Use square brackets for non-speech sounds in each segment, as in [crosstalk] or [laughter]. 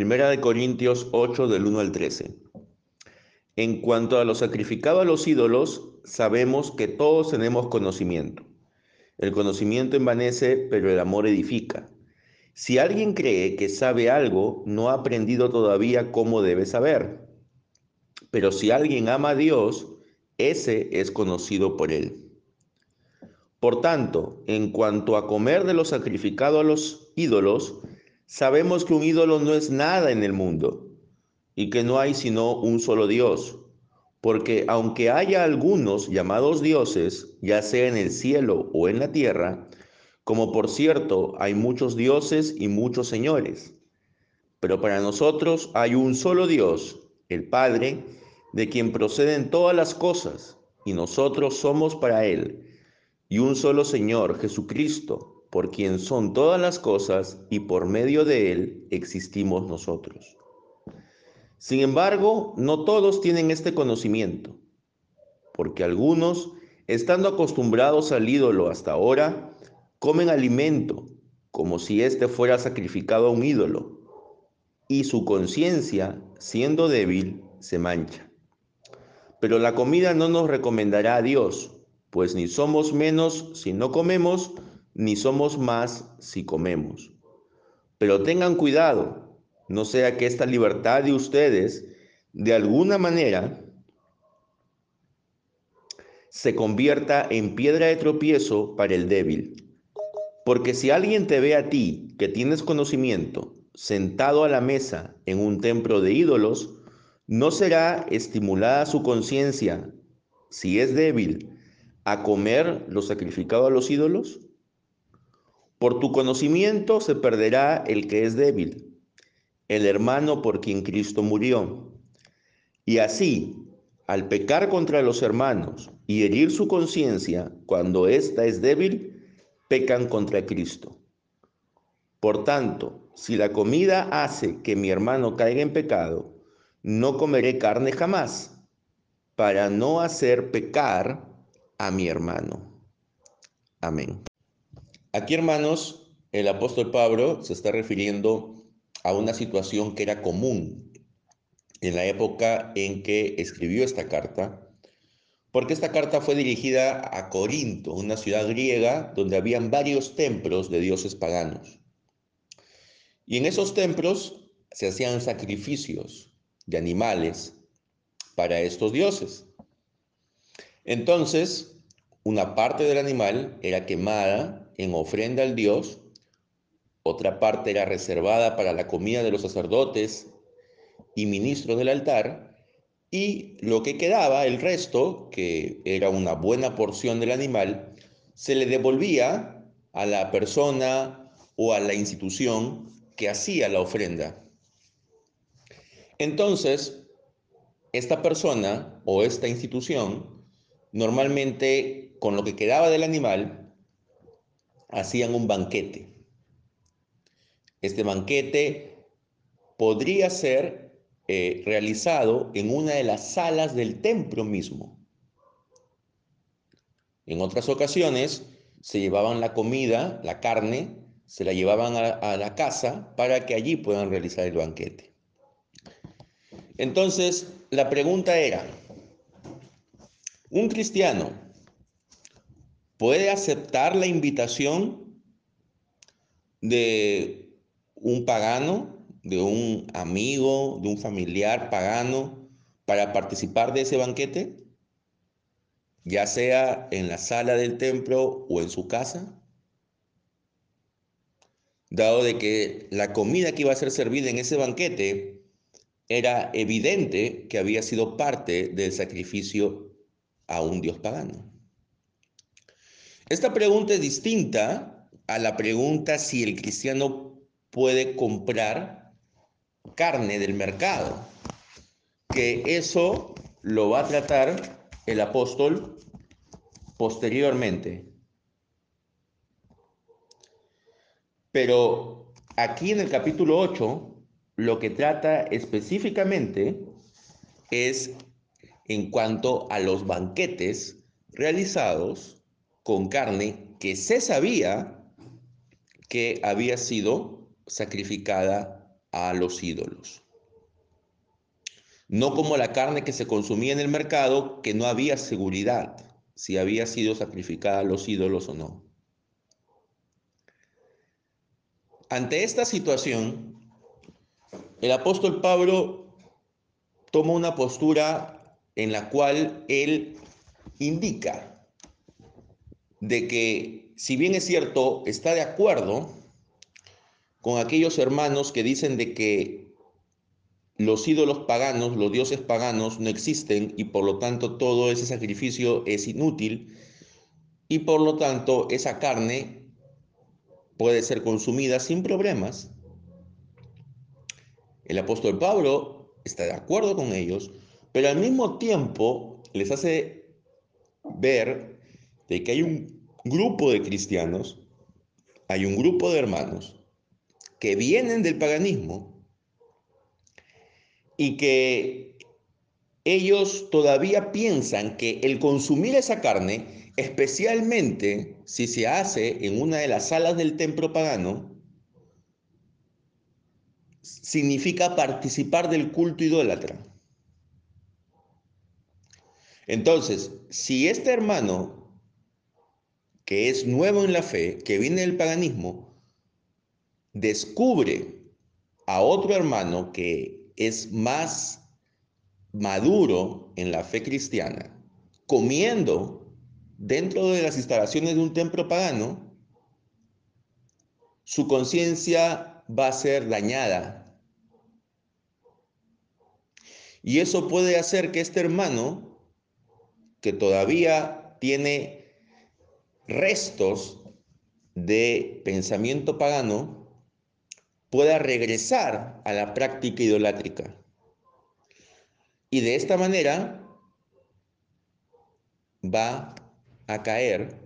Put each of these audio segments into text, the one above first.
Primera de Corintios 8 del 1 al 13. En cuanto a lo sacrificado a los ídolos, sabemos que todos tenemos conocimiento. El conocimiento envanece, pero el amor edifica. Si alguien cree que sabe algo, no ha aprendido todavía cómo debe saber. Pero si alguien ama a Dios, ese es conocido por él. Por tanto, en cuanto a comer de lo sacrificado a los ídolos, sabemos que un ídolo no es nada en el mundo y que no hay sino un solo Dios. Porque aunque haya algunos llamados dioses, ya sea en el cielo o en la tierra, como por cierto hay muchos dioses y muchos señores, pero para nosotros hay un solo Dios, el Padre, de quien proceden todas las cosas, y nosotros somos para Él y un solo Señor, Jesucristo, por quien son todas las cosas y por medio de Él existimos nosotros. Sin embargo, no todos tienen este conocimiento, porque algunos, estando acostumbrados al ídolo hasta ahora, comen alimento como si éste fuera sacrificado a un ídolo, y su conciencia, siendo débil, se mancha. Pero la comida no nos recomendará a Dios, pues ni somos menos si no comemos, ni somos más si comemos. Pero tengan cuidado, no sea que esta libertad de ustedes, de alguna manera, se convierta en piedra de tropiezo para el débil. Porque si alguien te ve a ti, que tienes conocimiento, sentado a la mesa en un templo de ídolos, ¿no será estimulada su conciencia, si es débil, a comer lo sacrificado a los ídolos? Por tu conocimiento se perderá el que es débil, el hermano por quien Cristo murió. Y así, al pecar contra los hermanos y herir su conciencia cuando ésta es débil, pecan contra Cristo. Por tanto, si la comida hace que mi hermano caiga en pecado, no comeré carne jamás, para no hacer pecar a mi hermano. Amén. Aquí, hermanos, el apóstol Pablo se está refiriendo a una situación que era común en la época en que escribió esta carta, porque esta carta fue dirigida a Corinto, una ciudad griega donde habían varios templos de dioses paganos. Y en esos templos se hacían sacrificios de animales para estos dioses. Entonces, una parte del animal era quemada en ofrenda al dios, otra parte era reservada para la comida de los sacerdotes y ministros del altar, y lo que quedaba, el resto, que era una buena porción del animal, se le devolvía a la persona o a la institución que hacía la ofrenda. Entonces, esta persona o esta institución normalmente con lo que quedaba del animal hacían un banquete. Este banquete podría ser eh, realizado en una de las salas del templo mismo. En otras ocasiones se llevaban la comida, la carne, se la llevaban a la casa para que allí puedan realizar el banquete. Entonces, la pregunta era, un cristiano puede aceptar la invitación de un pagano, de un amigo, de un familiar pagano para participar de ese banquete, ya sea en la sala del templo o en su casa, dado de que la comida que iba a ser servida en ese banquete era evidente que había sido parte del sacrificio a un dios pagano. Esta pregunta es distinta a la pregunta si el cristiano puede comprar carne del mercado, que eso lo va a tratar el apóstol posteriormente. Pero aquí en el capítulo 8, lo que trata específicamente es en cuanto a los banquetes realizados con carne que se sabía que había sido sacrificada a los ídolos. No como la carne que se consumía en el mercado, que no había seguridad si había sido sacrificada a los ídolos o no. Ante esta situación, el apóstol Pablo toma una postura en la cual él indica de que, si bien es cierto, está de acuerdo con aquellos hermanos que dicen de que los ídolos paganos, los dioses paganos no existen y por lo tanto todo ese sacrificio es inútil y por lo tanto esa carne puede ser consumida sin problemas. El apóstol Pablo está de acuerdo con ellos, pero al mismo tiempo les hace ver de que hay un grupo de cristianos, hay un grupo de hermanos que vienen del paganismo y que ellos todavía piensan que el consumir esa carne especialmente si se hace en una de las salas del templo pagano, significa participar del culto idólatra. Entonces, si este hermano, que es nuevo en la fe, que viene del paganismo, descubre a otro hermano que es más maduro en la fe cristiana, comiendo dentro de las instalaciones de un templo pagano, su conciencia va a ser dañada. Y eso puede hacer que este hermano, que todavía tiene restos de pensamiento pagano, pueda regresar a la práctica idolátrica. Y de esta manera va a caer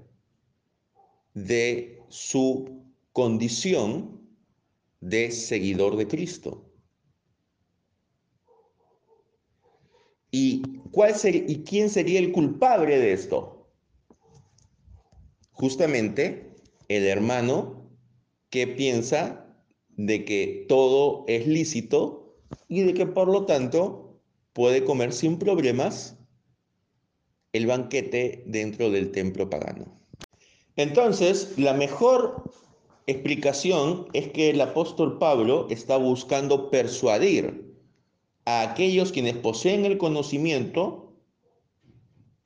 de su condición de seguidor de Cristo. ¿Y, cuál ¿Y quién sería el culpable de esto? Justamente el hermano que piensa de que todo es lícito y de que por lo tanto puede comer sin problemas el banquete dentro del templo pagano. Entonces, la mejor explicación es que el apóstol Pablo está buscando persuadir a aquellos quienes poseen el conocimiento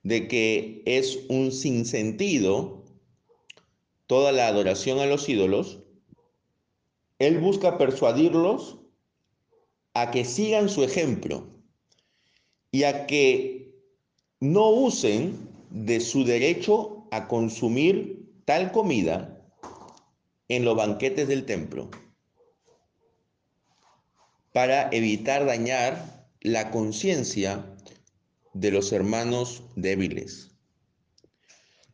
de que es un sinsentido toda la adoración a los ídolos, él busca persuadirlos a que sigan su ejemplo y a que no usen de su derecho a consumir tal comida en los banquetes del templo para evitar dañar la conciencia de los hermanos débiles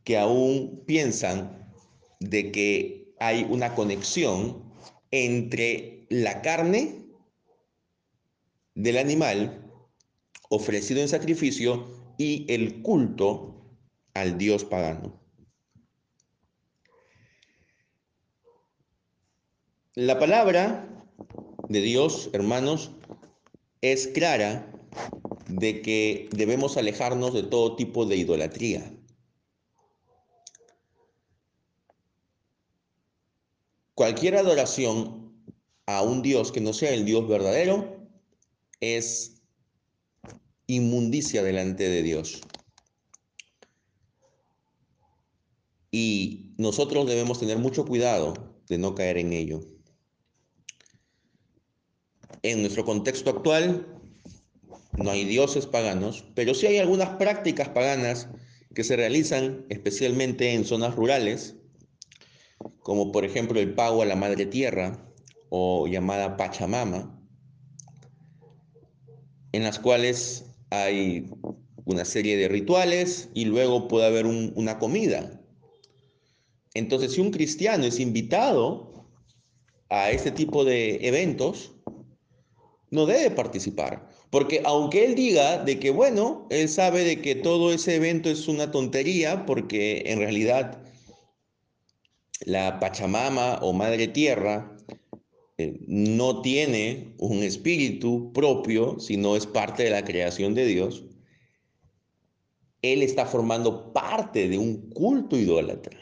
que aún piensan de que hay una conexión entre la carne del animal ofrecido en sacrificio y el culto al dios pagano. La palabra de Dios, hermanos, es clara de que debemos alejarnos de todo tipo de idolatría. Cualquier adoración a un Dios que no sea el Dios verdadero es inmundicia delante de Dios. Y nosotros debemos tener mucho cuidado de no caer en ello. En nuestro contexto actual no hay dioses paganos, pero sí hay algunas prácticas paganas que se realizan especialmente en zonas rurales, como por ejemplo el pago a la madre tierra o llamada Pachamama, en las cuales hay una serie de rituales y luego puede haber una comida. Entonces, si un cristiano es invitado a este tipo de eventos, no debe participar. Porque aunque él diga de que, bueno, él sabe de que todo ese evento es una tontería, porque en realidad la Pachamama o Madre Tierra eh, no tiene un espíritu propio, sino es parte de la creación de Dios, él está formando parte de un culto idólatra,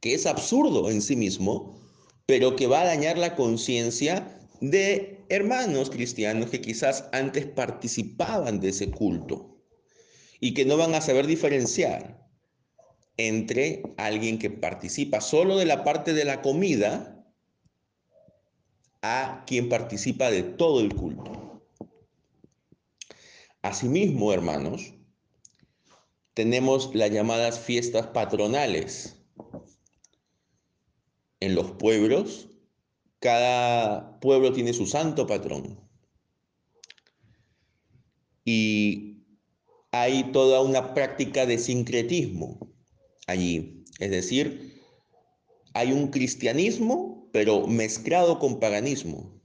que es absurdo en sí mismo, pero que va a dañar la conciencia de hermanos cristianos que quizás antes participaban de ese culto y que no van a saber diferenciar entre alguien que participa solo de la parte de la comida a quien participa de todo el culto. Asimismo, hermanos, tenemos las llamadas fiestas patronales. En los pueblos, cada pueblo tiene su santo patrón. Y hay toda una práctica de sincretismo allí. Es decir, hay un cristianismo pero mezclado con paganismo.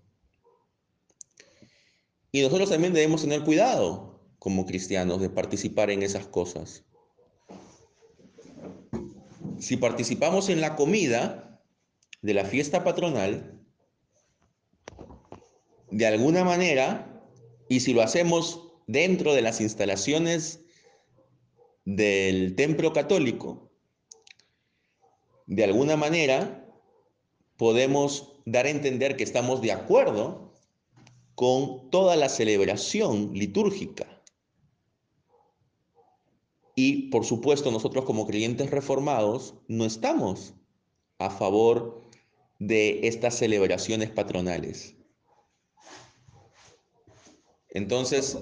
Y nosotros también debemos tener cuidado como cristianos de participar en esas cosas. Si participamos en la comida de la fiesta patronal, de alguna manera, y si lo hacemos dentro de las instalaciones del templo católico, de alguna manera podemos dar a entender que estamos de acuerdo con toda la celebración litúrgica. Y por supuesto nosotros como creyentes reformados no estamos a favor de estas celebraciones patronales. Entonces,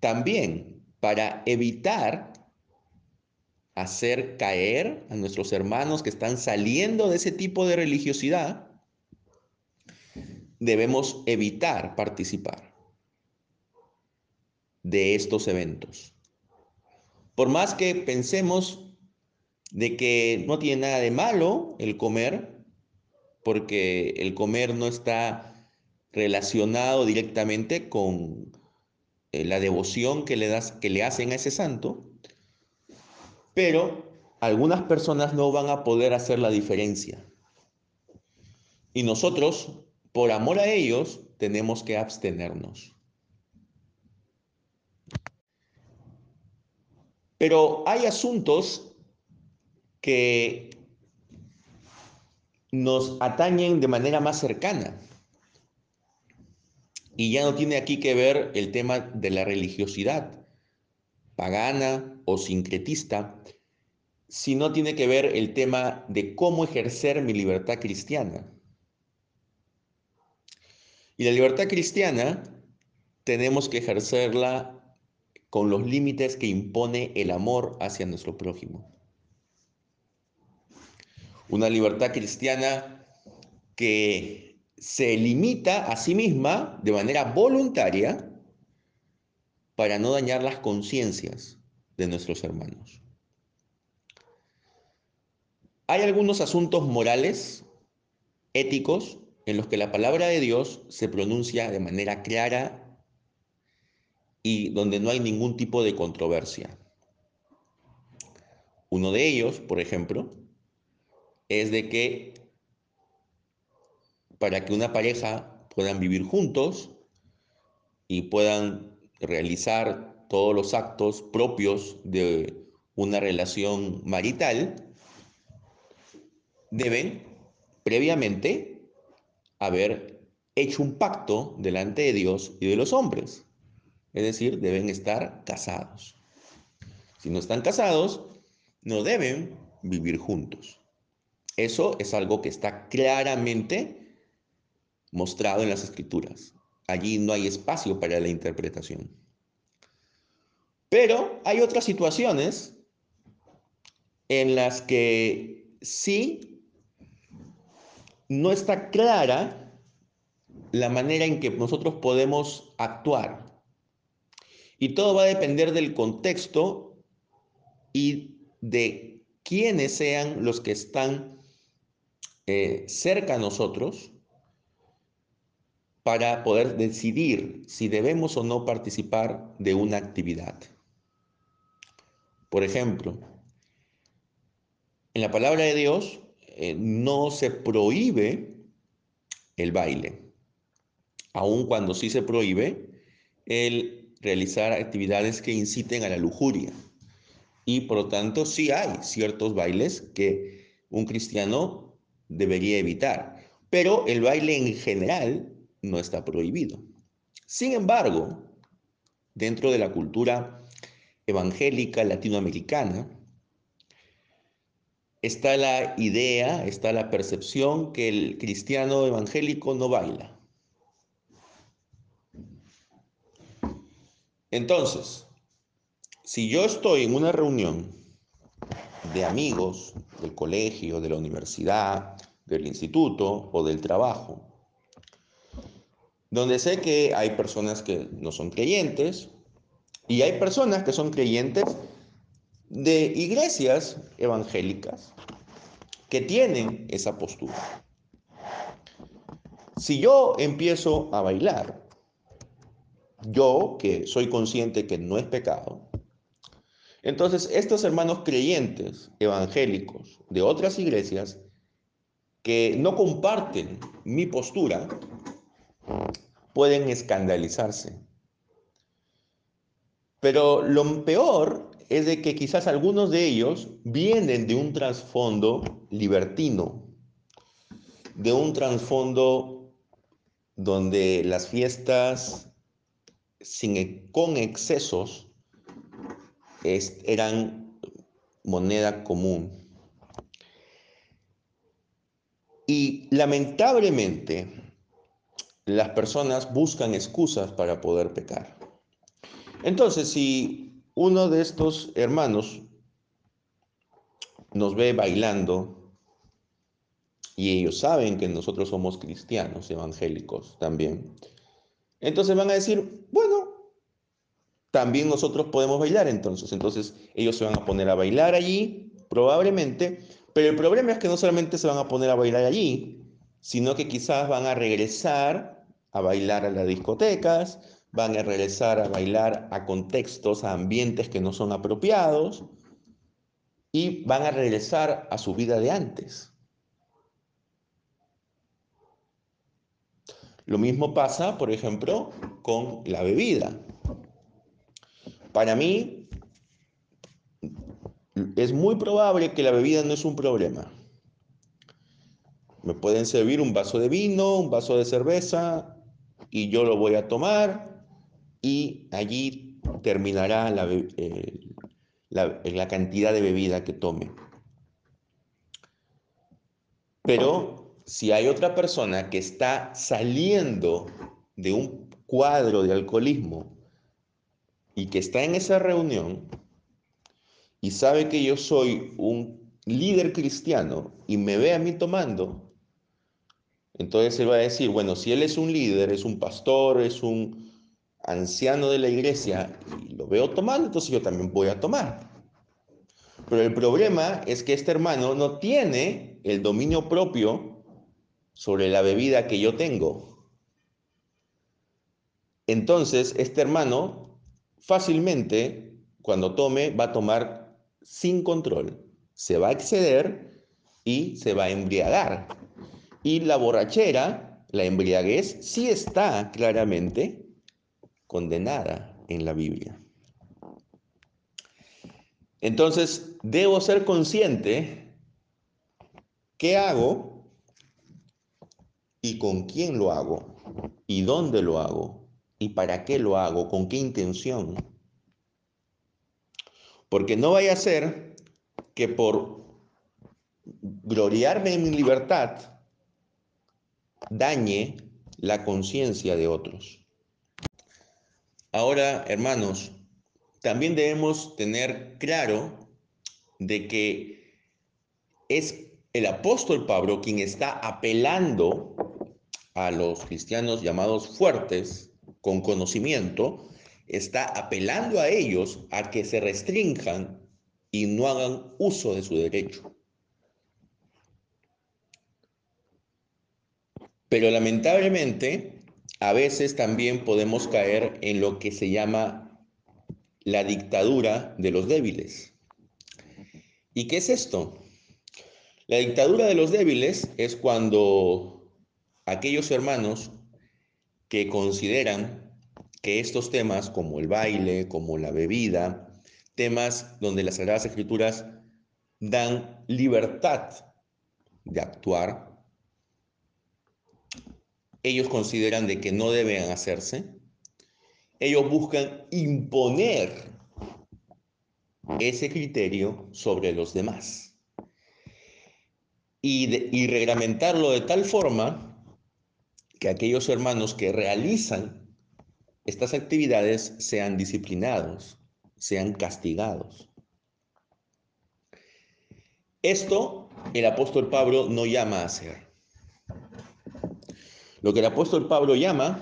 también para evitar hacer caer a nuestros hermanos que están saliendo de ese tipo de religiosidad, debemos evitar participar de estos eventos. Por más que pensemos de que no tiene nada de malo el comer, porque el comer no está relacionado directamente con eh, la devoción que le, das, que le hacen a ese santo, pero algunas personas no van a poder hacer la diferencia. Y nosotros, por amor a ellos, tenemos que abstenernos. Pero hay asuntos que nos atañen de manera más cercana. Y ya no tiene aquí que ver el tema de la religiosidad pagana o sincretista, sino tiene que ver el tema de cómo ejercer mi libertad cristiana. Y la libertad cristiana tenemos que ejercerla con los límites que impone el amor hacia nuestro prójimo. Una libertad cristiana que se limita a sí misma de manera voluntaria para no dañar las conciencias de nuestros hermanos. Hay algunos asuntos morales, éticos, en los que la palabra de Dios se pronuncia de manera clara y donde no hay ningún tipo de controversia. Uno de ellos, por ejemplo, es de que para que una pareja puedan vivir juntos y puedan realizar todos los actos propios de una relación marital, deben previamente haber hecho un pacto delante de Dios y de los hombres. Es decir, deben estar casados. Si no están casados, no deben vivir juntos. Eso es algo que está claramente mostrado en las escrituras. Allí no hay espacio para la interpretación. Pero hay otras situaciones en las que sí no está clara la manera en que nosotros podemos actuar. Y todo va a depender del contexto y de quiénes sean los que están eh, cerca a nosotros para poder decidir si debemos o no participar de una actividad. Por ejemplo, en la palabra de Dios eh, no se prohíbe el baile, aun cuando sí se prohíbe el realizar actividades que inciten a la lujuria. Y por lo tanto sí hay ciertos bailes que un cristiano debería evitar, pero el baile en general no está prohibido. Sin embargo, dentro de la cultura evangélica latinoamericana, está la idea, está la percepción que el cristiano evangélico no baila. Entonces, si yo estoy en una reunión de amigos del colegio, de la universidad, del instituto o del trabajo, donde sé que hay personas que no son creyentes y hay personas que son creyentes de iglesias evangélicas que tienen esa postura. Si yo empiezo a bailar, yo que soy consciente que no es pecado, entonces estos hermanos creyentes evangélicos de otras iglesias que no comparten mi postura, pueden escandalizarse. Pero lo peor es de que quizás algunos de ellos vienen de un trasfondo libertino, de un trasfondo donde las fiestas sin, e, con excesos eran moneda común. Y lamentablemente las personas buscan excusas para poder pecar. Entonces, si uno de estos hermanos nos ve bailando y ellos saben que nosotros somos cristianos evangélicos también, entonces van a decir, bueno, también nosotros podemos bailar entonces. Entonces ellos se van a poner a bailar allí, probablemente, pero el problema es que no solamente se van a poner a bailar allí, sino que quizás van a regresar a bailar a las discotecas, van a regresar a bailar a contextos, a ambientes que no son apropiados y van a regresar a su vida de antes. Lo mismo pasa, por ejemplo, con la bebida. Para mí, es muy probable que la bebida no es un problema. Me pueden servir un vaso de vino, un vaso de cerveza, y yo lo voy a tomar, y allí terminará la, la cantidad de bebida que tome. Pero si hay otra persona que está saliendo de un cuadro de alcoholismo y que está en esa reunión y sabe que yo soy un líder cristiano y me ve a mí tomando, entonces él va a decir, bueno, si él es un líder, es un pastor, es un anciano de la iglesia y lo veo tomando, entonces yo también voy a tomar. Pero el problema es que este hermano no tiene el dominio propio sobre la bebida que yo tengo. Entonces, este hermano fácilmente, cuando tome, va a tomar sin control, se va a exceder y se va a embriagar. Y la borrachera, la embriaguez, sí está claramente condenada en la Biblia. Entonces, debo ser consciente qué hago y con quién lo hago, y dónde lo hago, y para qué lo hago, con qué intención. Porque no vaya a ser que por gloriarme en mi libertad dañe la conciencia de otros. Ahora, hermanos, también debemos tener claro de que es el apóstol Pablo quien está apelando a los cristianos llamados fuertes, con conocimiento, está apelando a ellos a que se restrinjan y no hagan uso de su derecho. Pero lamentablemente, a veces también podemos caer en lo que se llama la dictadura de los débiles. ¿Y qué es esto? La dictadura de los débiles es cuando aquellos hermanos que consideran que estos temas como el baile, como la bebida, temas donde las Sagradas Escrituras dan libertad de actuar, ellos consideran de que no deben hacerse, ellos buscan imponer ese criterio sobre los demás y, y reglamentarlo de tal forma que aquellos hermanos que realizan estas actividades sean disciplinados, sean castigados. Esto el apóstol Pablo no llama a hacer. Lo que el apóstol Pablo llama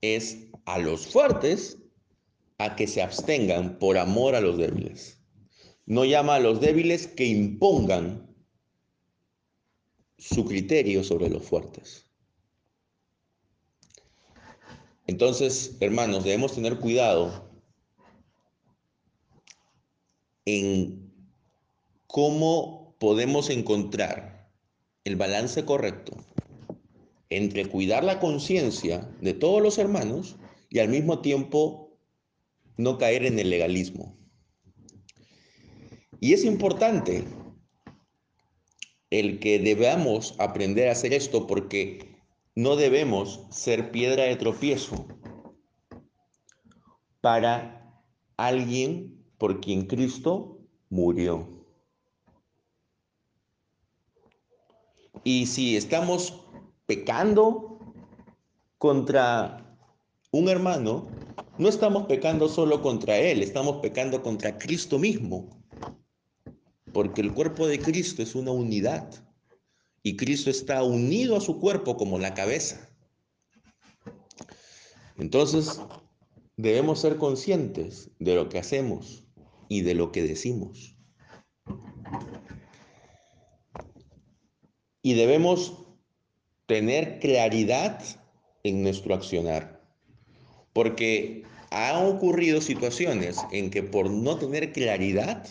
es a los fuertes a que se abstengan por amor a los débiles. No llama a los débiles que impongan su criterio sobre los fuertes. Entonces, hermanos, debemos tener cuidado en cómo podemos encontrar el balance correcto entre cuidar la conciencia de todos los hermanos y al mismo tiempo no caer en el legalismo. Y es importante el que debamos aprender a hacer esto porque no debemos ser piedra de tropiezo para alguien por quien Cristo murió. Y si estamos pecando contra un hermano, no estamos pecando solo contra él, estamos pecando contra Cristo mismo. Porque el cuerpo de Cristo es una unidad y Cristo está unido a su cuerpo como la cabeza. Entonces, debemos ser conscientes de lo que hacemos y de lo que decimos. Y debemos tener claridad en nuestro accionar. Porque han ocurrido situaciones en que por no tener claridad,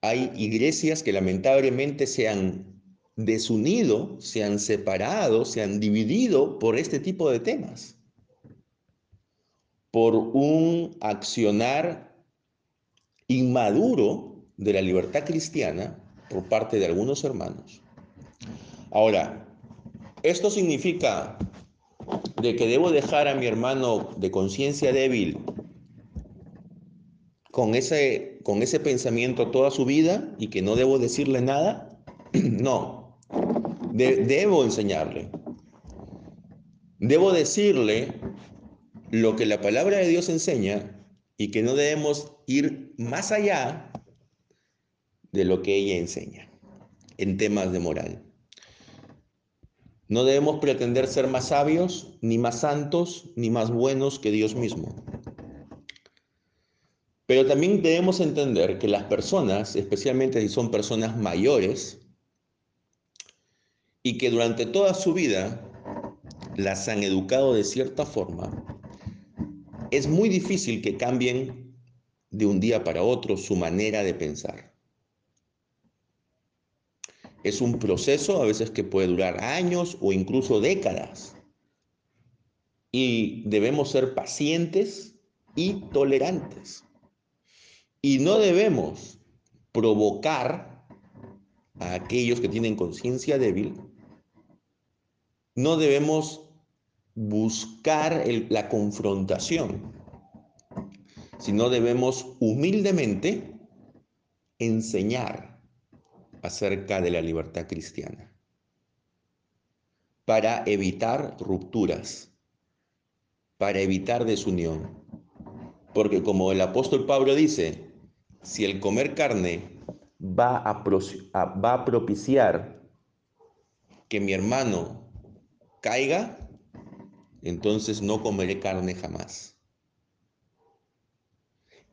hay iglesias que lamentablemente se han desunido, se han separado, se han dividido por este tipo de temas, por un accionar inmaduro de la libertad cristiana por parte de algunos hermanos. Ahora, esto significa de que debo dejar a mi hermano de conciencia débil con ese, con ese pensamiento toda su vida y que no debo decirle nada? [clears throat] No, debo enseñarle. Debo decirle lo que la palabra de Dios enseña y que no debemos ir más allá de lo que ella enseña en temas de moral. No debemos pretender ser más sabios, ni más santos, ni más buenos que Dios mismo. Pero también debemos entender que las personas, especialmente si son personas mayores, y que durante toda su vida las han educado de cierta forma, es muy difícil que cambien de un día para otro su manera de pensar. Es un proceso a veces que puede durar años o incluso décadas. Y debemos ser pacientes y tolerantes. Y no debemos provocar a aquellos que tienen conciencia débil, no debemos buscar la confrontación, sino debemos humildemente enseñar acerca de la libertad cristiana para evitar rupturas, para evitar desunión. Porque como el apóstol Pablo dice, si el comer carne va a, va propiciar que mi hermano caiga, entonces no comeré carne jamás.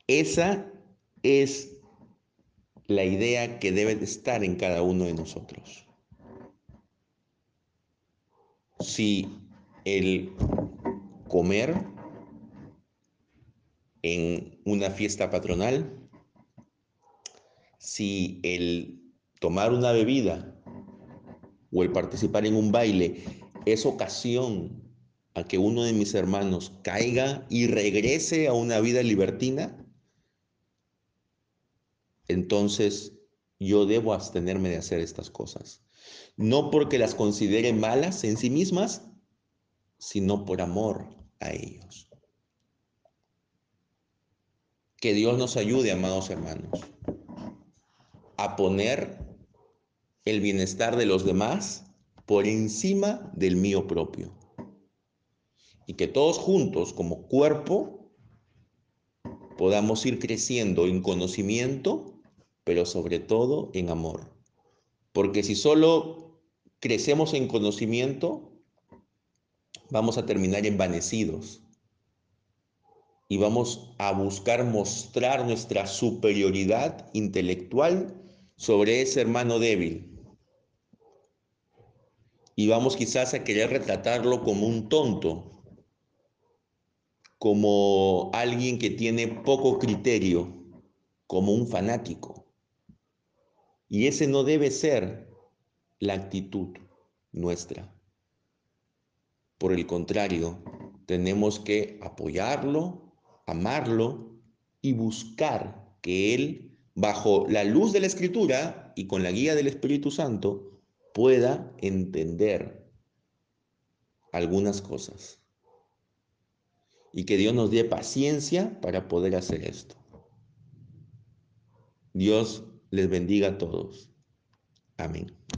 Esa es la idea que debe de estar en cada uno de nosotros. Si el comer en una fiesta patronal si el tomar una bebida o el participar en un baile es ocasión a que uno de mis hermanos caiga y regrese a una vida libertina, entonces yo debo abstenerme de hacer estas cosas. No porque las considere malas en sí mismas, sino por amor a ellos. Que Dios nos ayude, amados hermanos, a poner el bienestar de los demás por encima del mío propio. Y que todos juntos, como cuerpo, podamos ir creciendo en conocimiento, pero sobre todo en amor. Porque si solo crecemos en conocimiento, vamos a terminar envanecidos y vamos a buscar mostrar nuestra superioridad intelectual sobre ese hermano débil. Y vamos quizás a querer retratarlo como un tonto, como alguien que tiene poco criterio, como un fanático. Y ese no debe ser la actitud nuestra. Por el contrario, tenemos que apoyarlo, amarlo y buscar que Él, bajo la luz de la Escritura y con la guía del Espíritu Santo, pueda entender algunas cosas. Y que Dios nos dé paciencia para poder hacer esto. Dios les bendiga a todos. Amén.